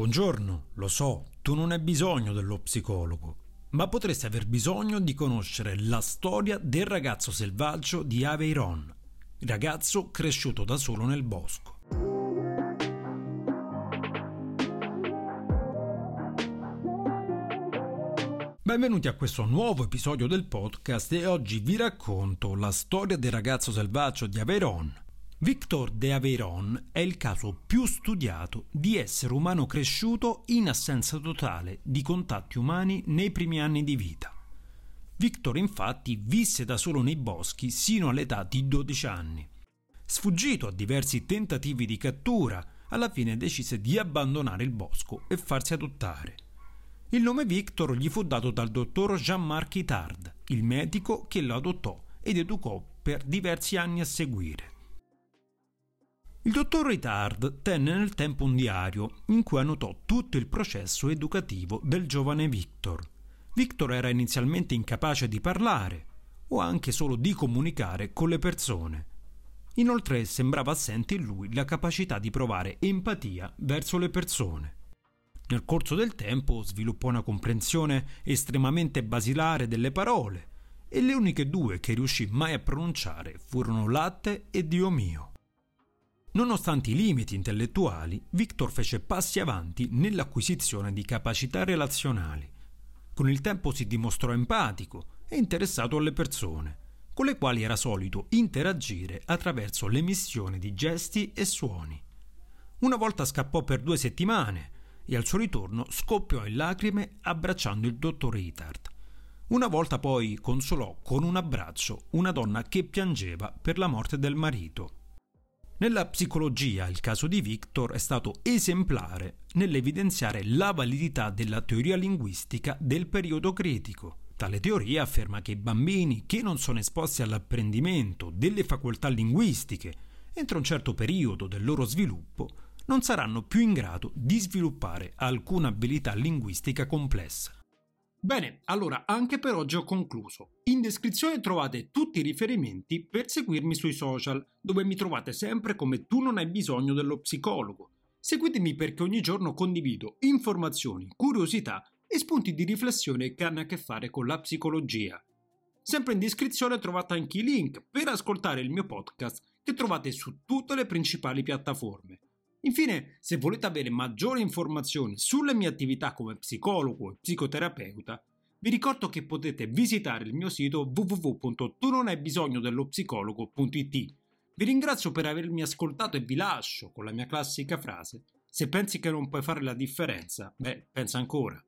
Buongiorno, lo so, tu non hai bisogno dello psicologo, ma potresti aver bisogno di conoscere la storia del ragazzo selvaggio di Aveyron, il ragazzo cresciuto da solo nel bosco. Benvenuti a questo nuovo episodio del podcast e oggi vi racconto la storia del ragazzo selvaggio di Aveyron, Victor de Aveyron è il caso più studiato di essere umano cresciuto in assenza totale di contatti umani nei primi anni di vita. Victor infatti visse da solo nei boschi sino all'età di 12 anni. Sfuggito a diversi tentativi di cattura, alla fine decise di abbandonare il bosco e farsi adottare. Il nome Victor gli fu dato dal dottor Jean-Marc Itard, il medico che lo adottò ed educò per diversi anni a seguire. Il dottor Ritard tenne nel tempo un diario in cui annotò tutto il processo educativo del giovane Victor. Victor era inizialmente incapace di parlare o anche solo di comunicare con le persone. Inoltre sembrava assente in lui la capacità di provare empatia verso le persone. Nel corso del tempo sviluppò una comprensione estremamente basilare delle parole e le uniche due che riuscì mai a pronunciare furono latte e Dio mio. Nonostante i limiti intellettuali, Victor fece passi avanti nell'acquisizione di capacità relazionali. Con il tempo si dimostrò empatico e interessato alle persone, con le quali era solito interagire attraverso l'emissione di gesti e suoni. Una volta scappò per due settimane e al suo ritorno scoppiò in lacrime abbracciando il dottor Itard. Una volta poi consolò con un abbraccio una donna che piangeva per la morte del marito. Nella psicologia il caso di Victor è stato esemplare nell'evidenziare la validità della teoria linguistica del periodo critico. Tale teoria afferma che i bambini che non sono esposti all'apprendimento delle facoltà linguistiche entro un certo periodo del loro sviluppo non saranno più in grado di sviluppare alcuna abilità linguistica complessa. Bene, allora anche per oggi ho concluso. In descrizione trovate tutti i riferimenti per seguirmi sui social, dove mi trovate sempre come tu non hai bisogno dello psicologo. Seguitemi perché ogni giorno condivido informazioni, curiosità e spunti di riflessione che hanno a che fare con la psicologia. Sempre in descrizione trovate anche i link per ascoltare il mio podcast che trovate su tutte le principali piattaforme. Infine, se volete avere maggiori informazioni sulle mie attività come psicologo e psicoterapeuta, vi ricordo che potete visitare il mio sito www.tunonhai-bisogno-dello-psicologo.it. Vi ringrazio per avermi ascoltato e vi lascio con la mia classica frase: se pensi che non puoi fare la differenza, beh, pensa ancora.